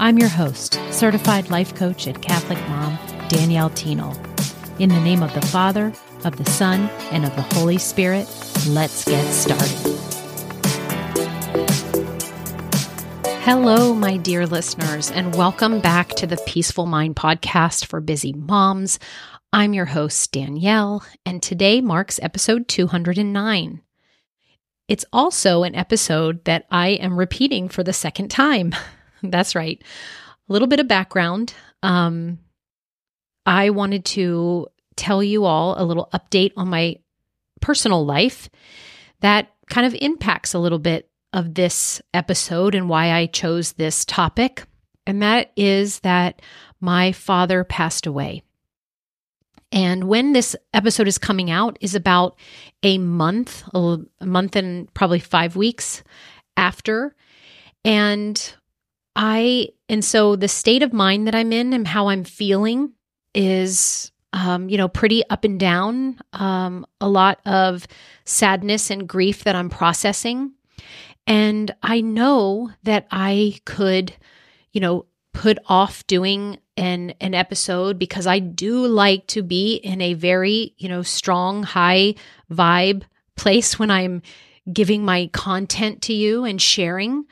I'm your host, certified life coach and Catholic mom, Danielle Thienel. In the name of the Father, of the Son, and of the Holy Spirit, let's get started. Hello, my dear listeners, and welcome back to the Peaceful Mind podcast for busy moms. I'm your host, Danielle, and today marks episode 209. It's also an episode that I am repeating for the second time. That's right. A little bit of background. Um, I wanted to tell you all a little update on my personal life that kind of impacts a little bit of this episode and why I chose this topic. And that is that my father passed away. And when this episode is coming out is about a month, a month and probably 5 weeks after. And I, and so the state of mind that I'm in and how I'm feeling is, um, you know, pretty up and down. Um, a lot of sadness and grief that I'm processing. And I know that I could, you know, put off doing an an episode because I do like to be in a very, you know, strong, high vibe place when I'm giving my content to you and sharing.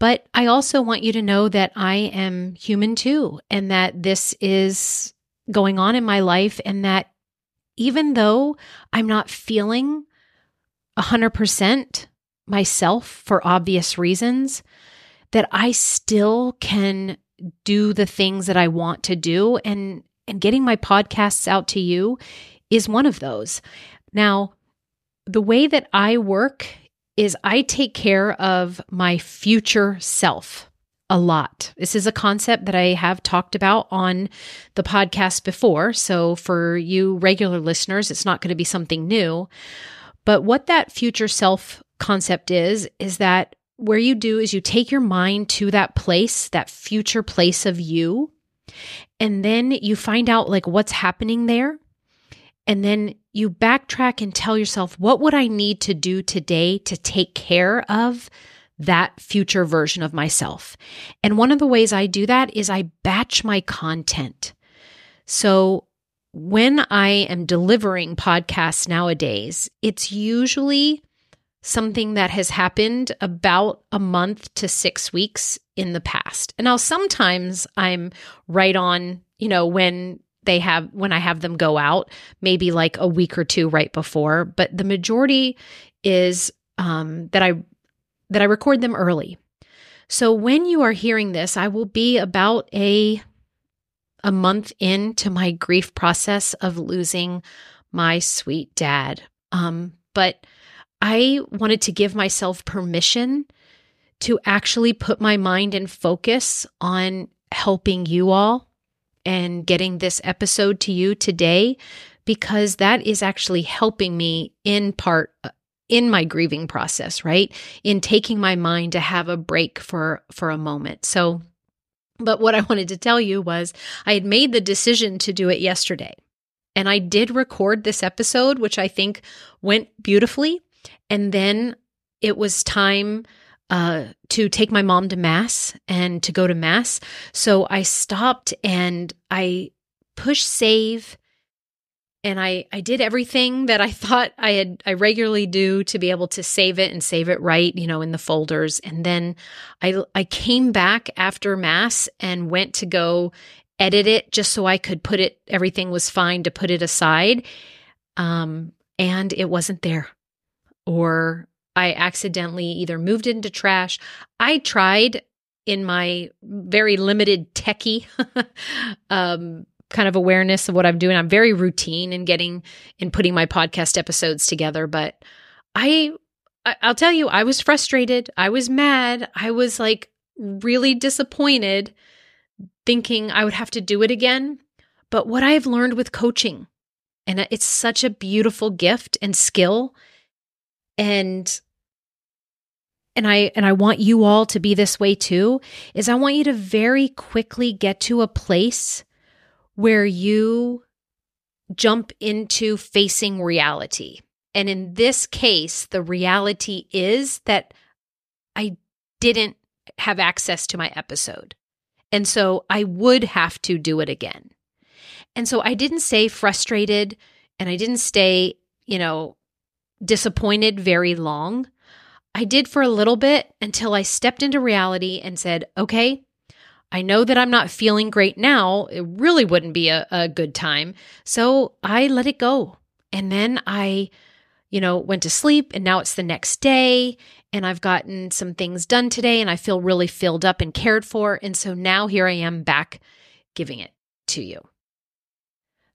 But I also want you to know that I am human too, and that this is going on in my life, and that even though I'm not feeling 100% myself for obvious reasons, that I still can do the things that I want to do. And, and getting my podcasts out to you is one of those. Now, the way that I work is I take care of my future self a lot. This is a concept that I have talked about on the podcast before. So for you regular listeners, it's not going to be something new. But what that future self concept is, is that where you do is you take your mind to that place, that future place of you, and then you find out like what's happening there. And then you backtrack and tell yourself, what would I need to do today to take care of that future version of myself? And one of the ways I do that is I batch my content. So when I am delivering podcasts nowadays, it's usually something that has happened about a month to six weeks in the past. And now sometimes I'm right on, you know, when they have when I have them go out, maybe like a week or two right before, but the majority is um, that I that I record them early. So when you are hearing this, I will be about a a month into my grief process of losing my sweet dad. Um, but I wanted to give myself permission to actually put my mind and focus on helping you all and getting this episode to you today because that is actually helping me in part uh, in my grieving process, right? In taking my mind to have a break for for a moment. So but what I wanted to tell you was I had made the decision to do it yesterday. And I did record this episode which I think went beautifully and then it was time uh, to take my mom to mass and to go to mass. So I stopped and I pushed save and I I did everything that I thought I had I regularly do to be able to save it and save it right, you know, in the folders. And then I I came back after mass and went to go edit it just so I could put it everything was fine to put it aside. Um and it wasn't there. Or I accidentally either moved into trash. I tried in my very limited techie um, kind of awareness of what I'm doing. I'm very routine in getting in putting my podcast episodes together, but I I'll tell you, I was frustrated. I was mad. I was like really disappointed thinking I would have to do it again. But what I've learned with coaching, and it's such a beautiful gift and skill. And and I and I want you all to be this way too, is I want you to very quickly get to a place where you jump into facing reality. And in this case, the reality is that I didn't have access to my episode. And so I would have to do it again. And so I didn't stay frustrated and I didn't stay, you know, disappointed very long. I did for a little bit until I stepped into reality and said, okay, I know that I'm not feeling great now. It really wouldn't be a, a good time. So I let it go. And then I, you know, went to sleep and now it's the next day and I've gotten some things done today and I feel really filled up and cared for. And so now here I am back giving it to you.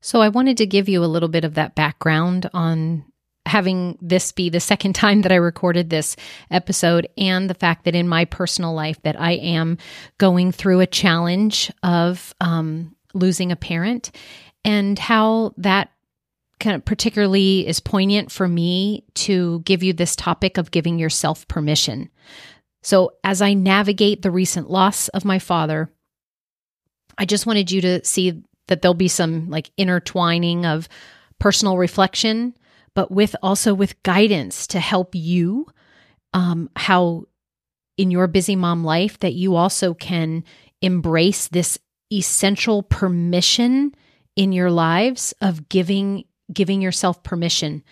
So I wanted to give you a little bit of that background on having this be the second time that I recorded this episode and the fact that in my personal life that I am going through a challenge of um, losing a parent and how that kind of particularly is poignant for me to give you this topic of giving yourself permission. So as I navigate the recent loss of my father, I just wanted you to see that there'll be some like intertwining of personal reflection but with also with guidance to help you um, how in your busy mom life that you also can embrace this essential permission in your lives of giving giving yourself permission.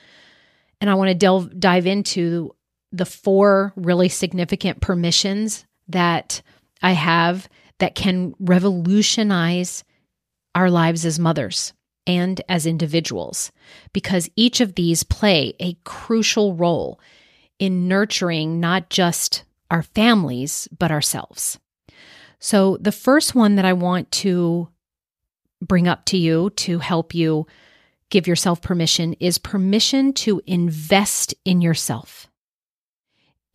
And i want to delve dive into the four really significant permissions that i have that can revolutionize our lives as mothers and as individuals, because each of these play a crucial role in nurturing not just our families, but ourselves. So, the first one that I want to bring up to you to help you give yourself permission is permission to invest in yourself.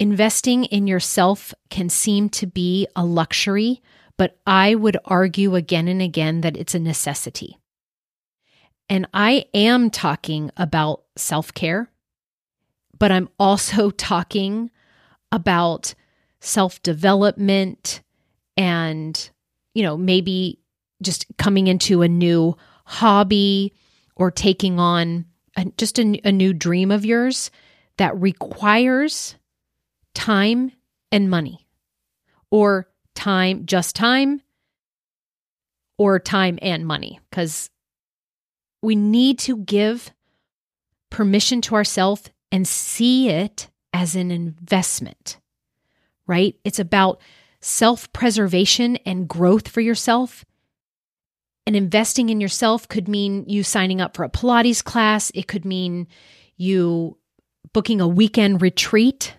Investing in yourself can seem to be a luxury, but I would argue again and again that it's a necessity. And I am talking about self care, but I'm also talking about self development and, you know, maybe just coming into a new hobby or taking on a, just a, a new dream of yours that requires time and money or time, just time or time and money. Because we need to give permission to ourselves and see it as an investment, right? It's about self preservation and growth for yourself. And investing in yourself could mean you signing up for a Pilates class, it could mean you booking a weekend retreat.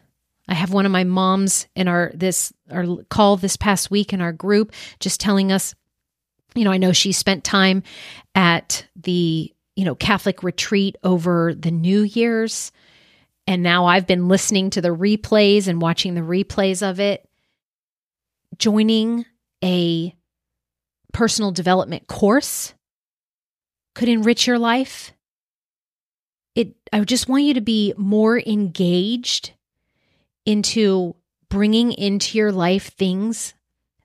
I have one of my moms in our this our call this past week in our group just telling us you know, I know she spent time at the, you know, Catholic retreat over the New Year's. And now I've been listening to the replays and watching the replays of it. Joining a personal development course could enrich your life. It I just want you to be more engaged into bringing into your life things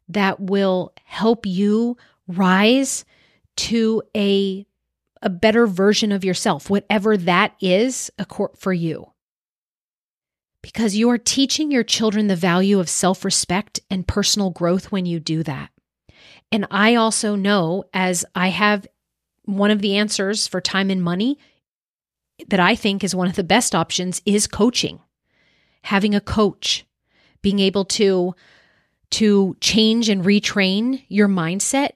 that will help you rise to a a better version of yourself, whatever that is for you. Because you are teaching your children the value of self respect and personal growth when you do that. And I also know, as I have one of the answers for time and money that I think is one of the best options is coaching. Having a coach, being able to to change and retrain your mindset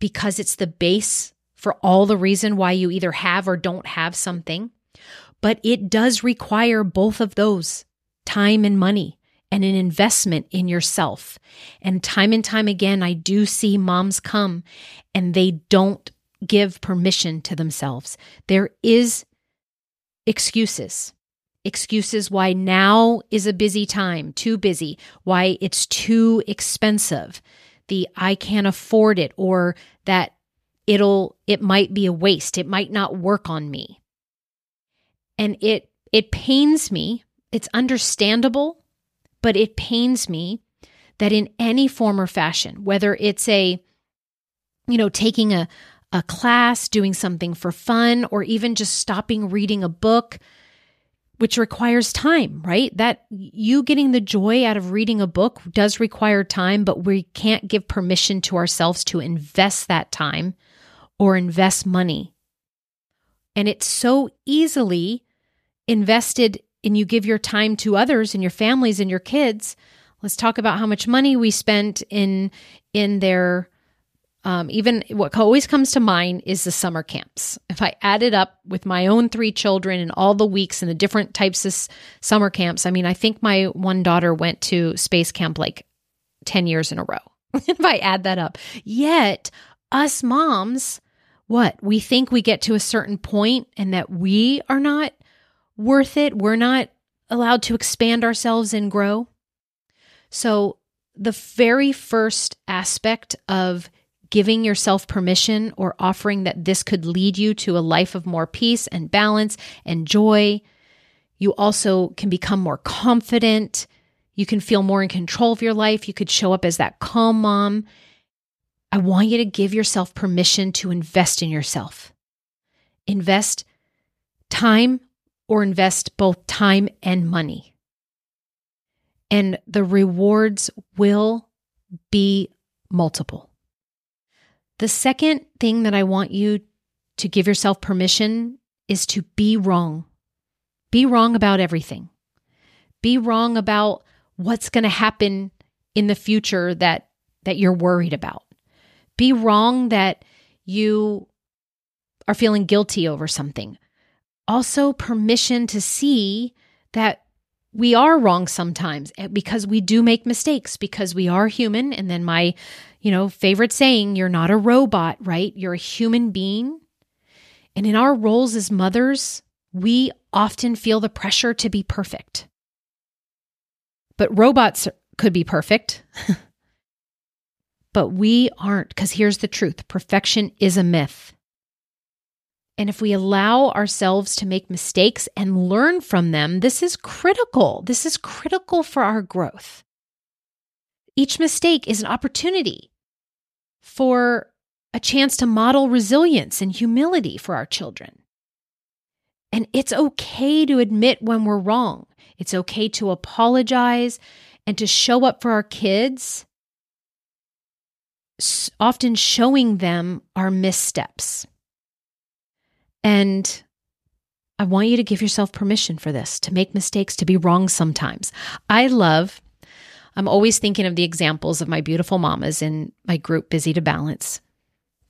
because it's the base for all the reason why you either have or don't have something. But it does require both of those time and money and an investment in yourself. And time and time again, I do see moms come and they don't give permission to themselves. There is excuses. Excuses why now is a busy time, too busy, why it's too expensive. The I can't afford it or that it'll it might be a waste. It might not work on me. And it it pains me. It's understandable, but it pains me that in any form or fashion, whether it's a you know, taking a a class, doing something for fun, or even just stopping reading a book, which requires time, right? That you getting the joy out of reading a book does require time, but we can't give permission to ourselves to invest that time or invest money. And it's so easily invested and you give your time to others and your families and your kids. Let's talk about how much money we spent in in their um, even what always comes to mind is the summer camps. If I add it up with my own three children and all the weeks and the different types of summer camps, I mean, I think my one daughter went to space camp like 10 years in a row. if I add that up, yet us moms, what we think we get to a certain point and that we are not worth it. We're not allowed to expand ourselves and grow. So, the very first aspect of giving yourself permission or offering that this could lead you to a life of more peace and balance and joy. You also can become more confident. You can feel more in control of your life. You could show up as that calm mom. I want you to give yourself permission to invest in yourself. Invest time or invest both time and money. And the rewards will be multiple. The second thing that I want you to give yourself permission is to be wrong. Be wrong about everything. Be wrong about what's going to happen in the future that that you're worried about. Be wrong that you are feeling guilty over something. Also permission to see that we are wrong sometimes eh, because we do make mistakes because we are human and then my you know, favorite saying, you're not a robot, right? You're a human being. And in our roles as mothers, we often feel the pressure to be perfect. But robots could be perfect. but we aren't, because here's the truth perfection is a myth. And if we allow ourselves to make mistakes and learn from them, this is critical. This is critical for our growth. Each mistake is an opportunity for a chance to model resilience and humility for our children. And it's okay to admit when we're wrong. It's okay to apologize and to show up for our kids, often showing them our missteps. And I want you to give yourself permission for this, to make mistakes, to be wrong sometimes. I love I'm always thinking of the examples of my beautiful mamas in my group, Busy to Balance,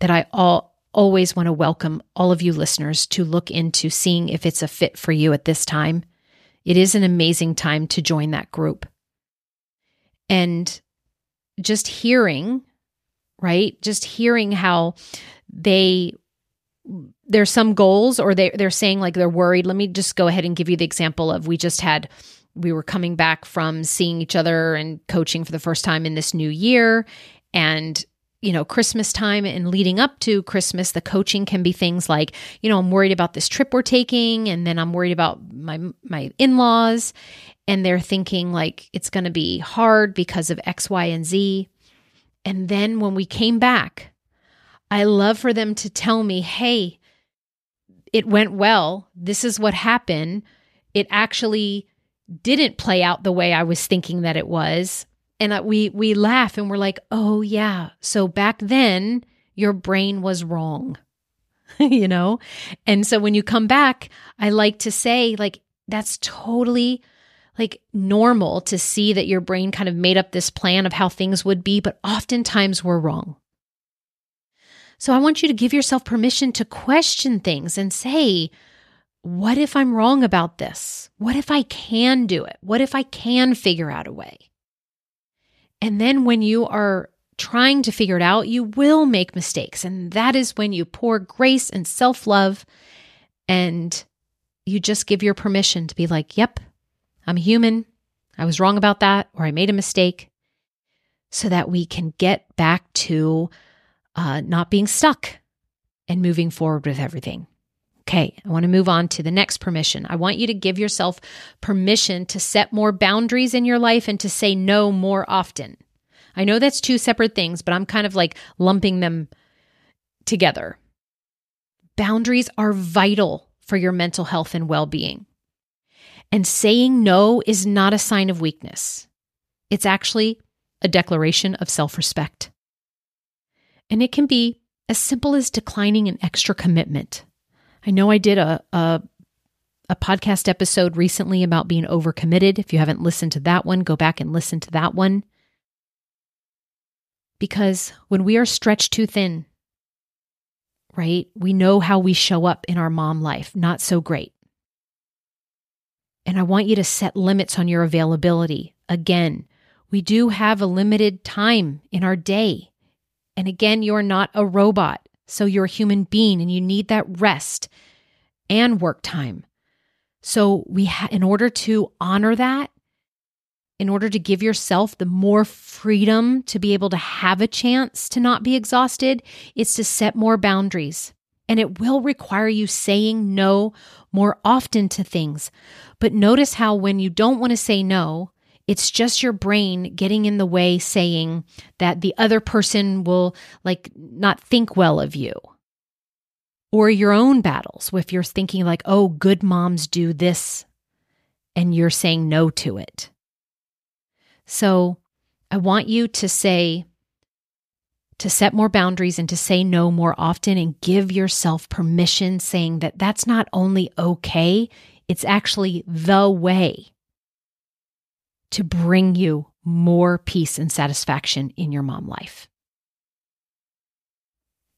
that I all, always want to welcome all of you listeners to look into seeing if it's a fit for you at this time. It is an amazing time to join that group. And just hearing, right? Just hearing how they there's some goals or they they're saying like they're worried. Let me just go ahead and give you the example of we just had we were coming back from seeing each other and coaching for the first time in this new year. And you know christmas time and leading up to christmas the coaching can be things like you know i'm worried about this trip we're taking and then i'm worried about my my in-laws. And they're thinking like it's going to be hard because of x y and z. And then when we came back i love for them to tell me hey it went well. This is what happened. It actually didn't play out the way I was thinking that it was. And we we laugh and we're like, "Oh yeah, so back then your brain was wrong." you know? And so when you come back, I like to say like that's totally like normal to see that your brain kind of made up this plan of how things would be, but oftentimes we're wrong. So I want you to give yourself permission to question things and say, what if I'm wrong about this? What if I can do it? What if I can figure out a way? And then when you are trying to figure it out, you will make mistakes. And that is when you pour grace and self love and you just give your permission to be like, yep, I'm human. I was wrong about that, or I made a mistake. so that we can get back to uh, not being stuck and moving forward with everything. Okay, I want to move on to the next permission. I want you to give yourself permission to set more boundaries in your life and to say no more often. I know that's two separate things, but I'm kind of like lumping them together. Boundaries are vital for your mental health and well being. And saying no is not a sign of weakness, it's actually a declaration of self respect. And it can be as simple as declining an extra commitment. I know I did a, a, a podcast episode recently about being overcommitted. If you haven't listened to that one, go back and listen to that one. Because when we are stretched too thin, right, we know how we show up in our mom life, not so great. And I want you to set limits on your availability. Again, we do have a limited time in our day. And again, you're not a robot. So you're a human being and you need that rest and work time. So we ha- in order to honor that, in order to give yourself the more freedom to be able to have a chance to not be exhausted, it's to set more boundaries. And it will require you saying no more often to things. But notice how when you don't want to say no, it's just your brain getting in the way saying that the other person will like not think well of you. Or your own battles, if you're thinking like, oh, good moms do this, and you're saying no to it. So I want you to say, to set more boundaries and to say no more often and give yourself permission, saying that that's not only okay, it's actually the way to bring you more peace and satisfaction in your mom life.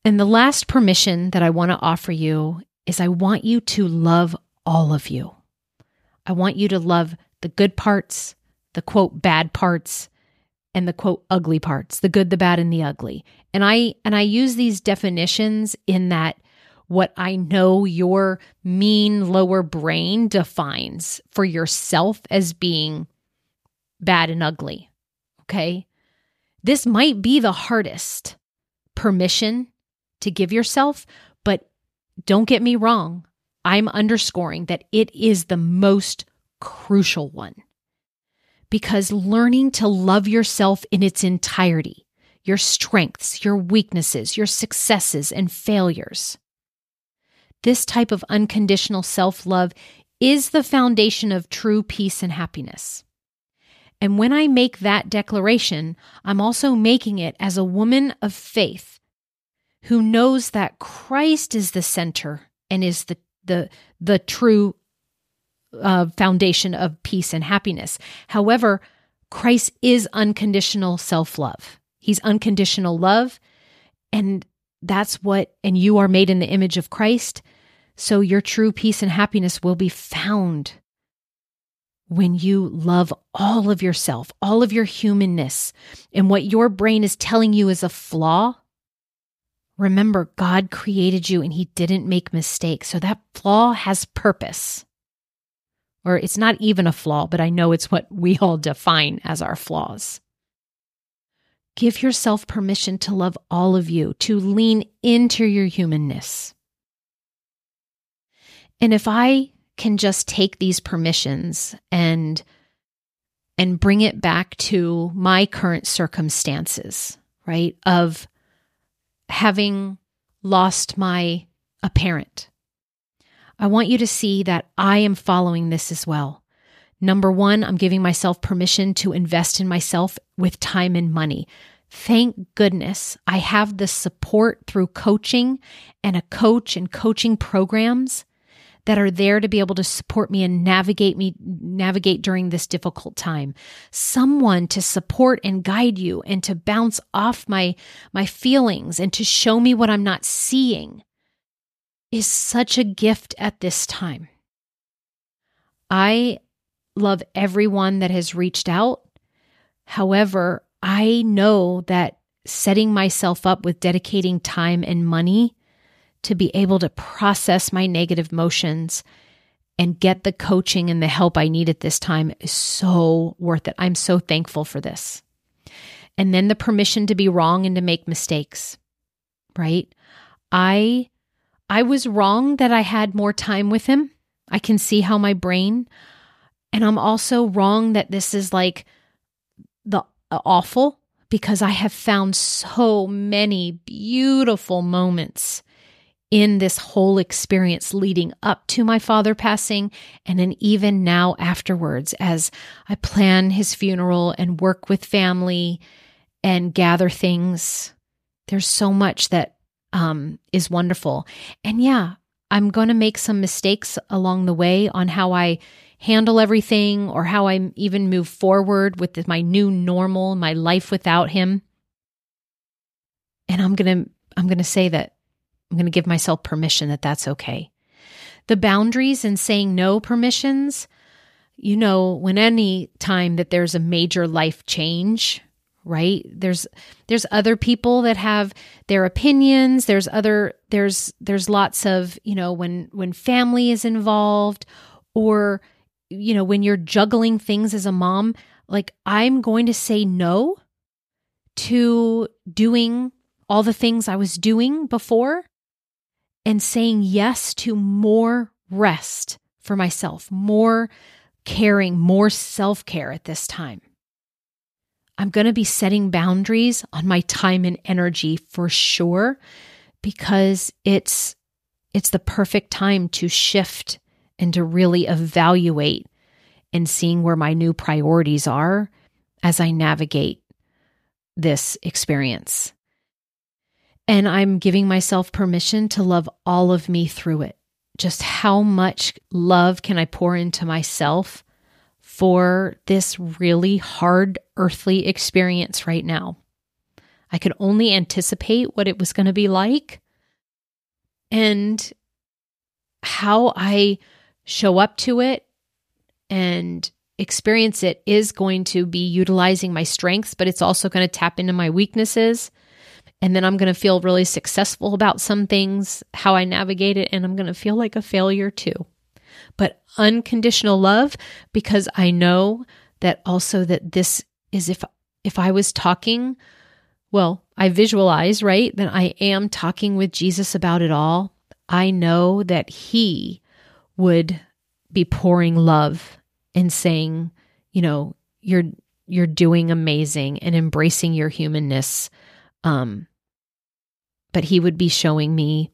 And the last permission that I want to offer you is I want you to love all of you. I want you to love the good parts, the quote bad parts, and the quote ugly parts, the good, the bad and the ugly. And I and I use these definitions in that what I know your mean lower brain defines for yourself as being bad and ugly. Okay. This might be the hardest permission to give yourself, but don't get me wrong. I'm underscoring that it is the most crucial one because learning to love yourself in its entirety, your strengths, your weaknesses, your successes, and failures. This type of unconditional self love is the foundation of true peace and happiness. And when I make that declaration, I'm also making it as a woman of faith who knows that Christ is the center and is the the the true uh, foundation of peace and happiness. However, Christ is unconditional self love. He's unconditional love, and that's what. And you are made in the image of Christ, so your true peace and happiness will be found when you love all of yourself, all of your humanness, and what your brain is telling you is a flaw, remember God created you and He didn't make mistakes. So that flaw has purpose. Or it's not even a flaw, but I know it's what we all define as our flaws. Give yourself permission to love all of you, to lean into your humanness. And if I can just take these permissions and and bring it back to my current circumstances, right? Of having lost my a parent. I want you to see that I am following this as well. Number 1, I'm giving myself permission to invest in myself with time and money. Thank goodness I have the support through coaching and a coach and coaching programs that are there to be able to support me and navigate me navigate during this difficult time. Someone to support and guide you and to bounce off my my feelings and to show me what i'm not seeing is such a gift at this time. I love everyone that has reached out. However i know that setting myself up with dedicating time and money to be able to process my negative emotions and get the coaching and the help I need at this time is so worth it. I'm so thankful for this. and then the permission to be wrong and to make mistakes. Right? I I was wrong that I had more time with him. I can see how my brain and I'm also wrong that this is like the uh, awful because I have found so many beautiful moments in this whole experience leading up to my father passing and then even now afterwards as I plan his funeral and work with family and gather things. There's so much that um, is wonderful. And yeah, I'm going to make some mistakes along the way on how I handle everything or how I even move forward with my new normal, my life without him. And I'm going to I'm going to say that I'm going to give myself permission that that's okay. The boundaries and saying no permissions, you know, when any time that there's a major life change, right? There's there's other people that have their opinions, there's other there's there's lots of, you know, when when family is involved or you know, when you're juggling things as a mom, like I'm going to say no to doing all the things I was doing before and saying yes to more rest for myself, more caring, more self care at this time. I'm going to be setting boundaries on my time and energy for sure because it's it's the perfect time to shift and to really evaluate and seeing where my new priorities are as I navigate this experience. And I'm giving myself permission to love all of me through it. Just how much love can I pour into myself for this really hard earthly experience right now? I could only anticipate what it was going to be like and how I show up to it and experience it is going to be utilizing my strengths, but it's also going to tap into my weaknesses. And then I'm going to feel really successful about some things, how I navigate it, and I'm going to feel like a failure too. But unconditional love because I know that also that this is if if I was talking, well, I visualize, right? That I am talking with Jesus about it all. I know that he would be pouring love and saying, you know, you're you're doing amazing and embracing your humanness. Um, but he would be showing me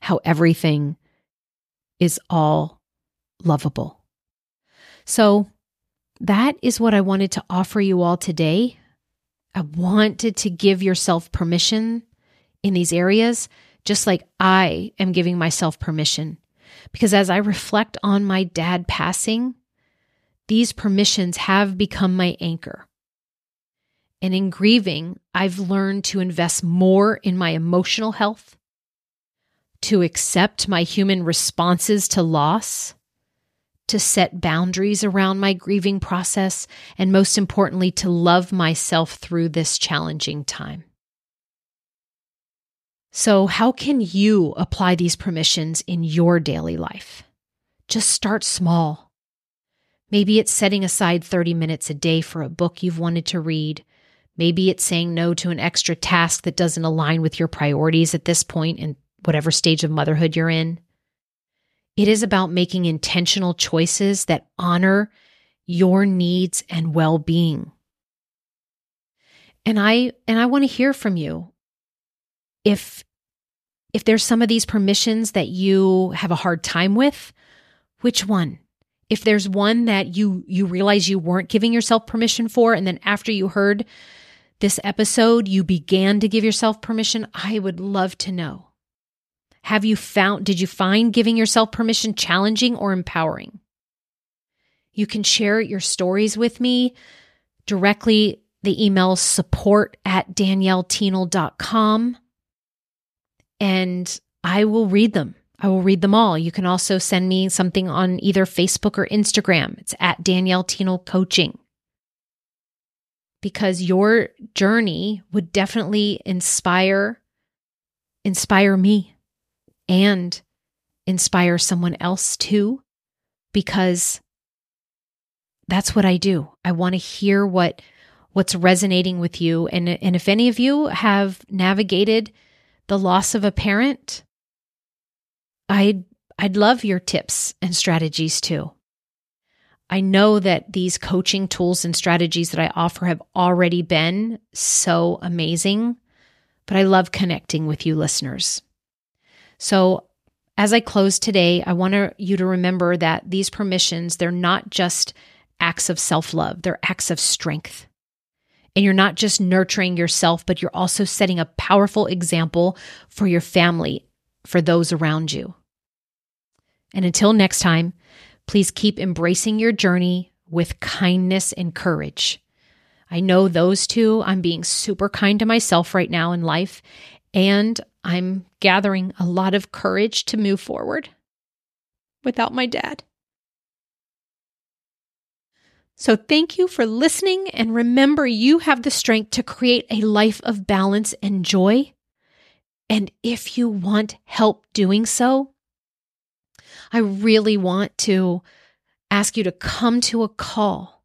how everything is all lovable. So that is what I wanted to offer you all today. I wanted to give yourself permission in these areas, just like I am giving myself permission because as I reflect on my dad passing, these permissions have become my anchor. And in grieving, I've learned to invest more in my emotional health, to accept my human responses to loss, to set boundaries around my grieving process, and most importantly, to love myself through this challenging time. So, how can you apply these permissions in your daily life? Just start small. Maybe it's setting aside 30 minutes a day for a book you've wanted to read. Maybe it's saying no to an extra task that doesn't align with your priorities at this point in whatever stage of motherhood you're in. It is about making intentional choices that honor your needs and well-being. And I and I want to hear from you if if there's some of these permissions that you have a hard time with, which one? If there's one that you you realize you weren't giving yourself permission for and then after you heard this episode you began to give yourself permission, I would love to know. Have you found did you find giving yourself permission challenging or empowering? You can share your stories with me directly. The email support at daniellethienel.com and I will read them. I will read them all. You can also send me something on either Facebook or Instagram. It's at Danielle Thienel Coaching. Because your journey would definitely inspire inspire me and inspire someone else too because that's what I do. I want to hear what what's resonating with you. And, and if any of you have navigated the loss of a parent, I'd, I'd love your tips and strategies too. I know that these coaching tools and strategies that I offer have already been so amazing, but I love connecting with you listeners. So, as I close today, I want you to remember that these permissions, they're not just acts of self love, they're acts of strength. And you're not just nurturing yourself, but you're also setting a powerful example for your family, for those around you. And until next time, please keep embracing your journey with kindness and courage. I know those two, I'm being super kind to myself right now in life, and I'm gathering a lot of courage to move forward without my dad. So, thank you for listening. And remember, you have the strength to create a life of balance and joy. And if you want help doing so, I really want to ask you to come to a call.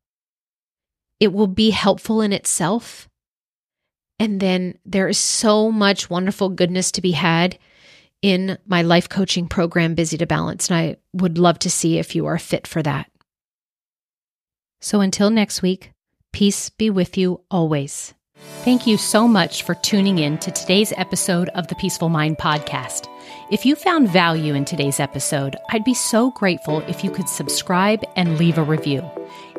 It will be helpful in itself. And then there is so much wonderful goodness to be had in my life coaching program, Busy to Balance. And I would love to see if you are fit for that. So until next week, peace be with you always. Thank you so much for tuning in to today's episode of the Peaceful Mind podcast. If you found value in today's episode, I'd be so grateful if you could subscribe and leave a review.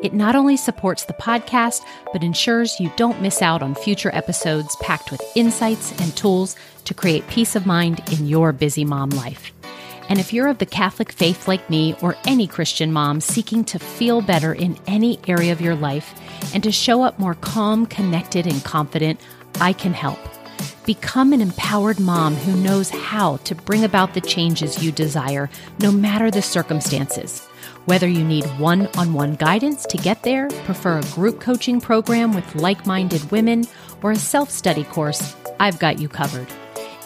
It not only supports the podcast, but ensures you don't miss out on future episodes packed with insights and tools to create peace of mind in your busy mom life. And if you're of the Catholic faith like me or any Christian mom seeking to feel better in any area of your life and to show up more calm, connected, and confident, I can help. Become an empowered mom who knows how to bring about the changes you desire, no matter the circumstances. Whether you need one on one guidance to get there, prefer a group coaching program with like minded women, or a self study course, I've got you covered.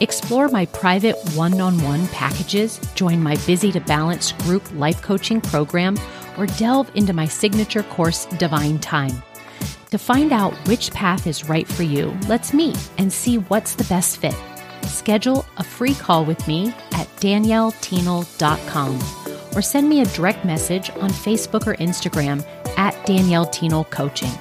Explore my private one on one packages, join my Busy to Balance group life coaching program, or delve into my signature course, Divine Time. To find out which path is right for you, let's meet and see what's the best fit. Schedule a free call with me at daniellethienel.com or send me a direct message on Facebook or Instagram at Danielle Thienel Coaching.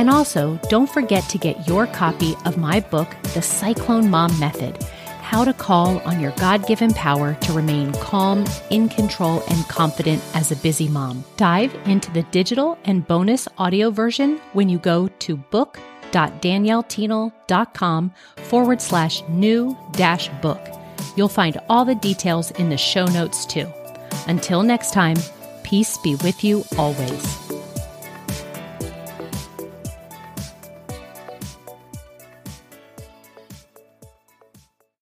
And also, don't forget to get your copy of my book, The Cyclone Mom Method How to Call on Your God Given Power to Remain Calm, in Control, and Confident as a Busy Mom. Dive into the digital and bonus audio version when you go to book.daniellethienel.com forward slash new dash book. You'll find all the details in the show notes too. Until next time, peace be with you always.